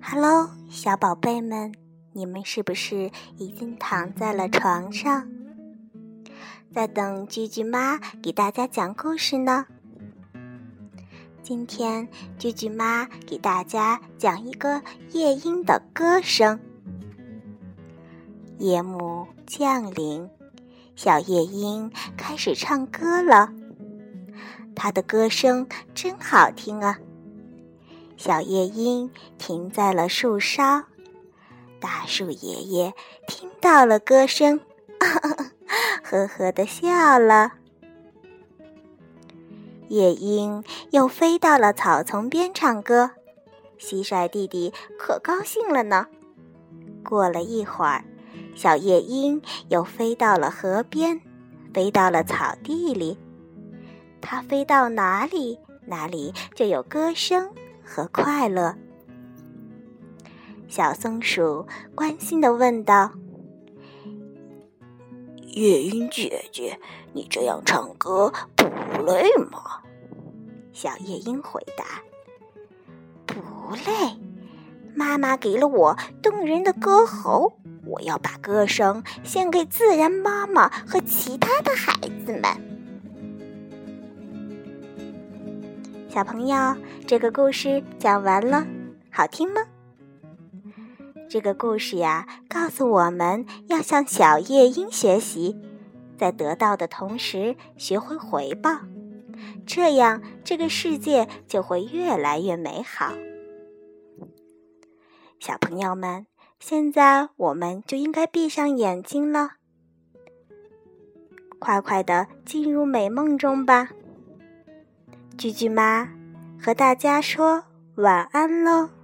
Hello，小宝贝们，你们是不是已经躺在了床上，在等菊菊妈给大家讲故事呢？今天菊菊妈给大家讲一个夜莺的歌声。夜幕降临，小夜莺开始唱歌了，它的歌声真好听啊！小夜莺停在了树梢，大树爷爷听到了歌声，呵呵的笑了。夜莺又飞到了草丛边唱歌，蟋蟀弟弟可高兴了呢。过了一会儿，小夜莺又飞到了河边，飞到了草地里。它飞到哪里，哪里就有歌声。和快乐，小松鼠关心的问道：“夜莺姐姐，你这样唱歌不累吗？”小夜莺回答：“不累，妈妈给了我动人的歌喉，我要把歌声献给自然妈妈和其他的孩子们。”小朋友，这个故事讲完了，好听吗？这个故事呀，告诉我们要向小夜莺学习，在得到的同时学会回报，这样这个世界就会越来越美好。小朋友们，现在我们就应该闭上眼睛了，快快的进入美梦中吧。句句妈和大家说晚安喽。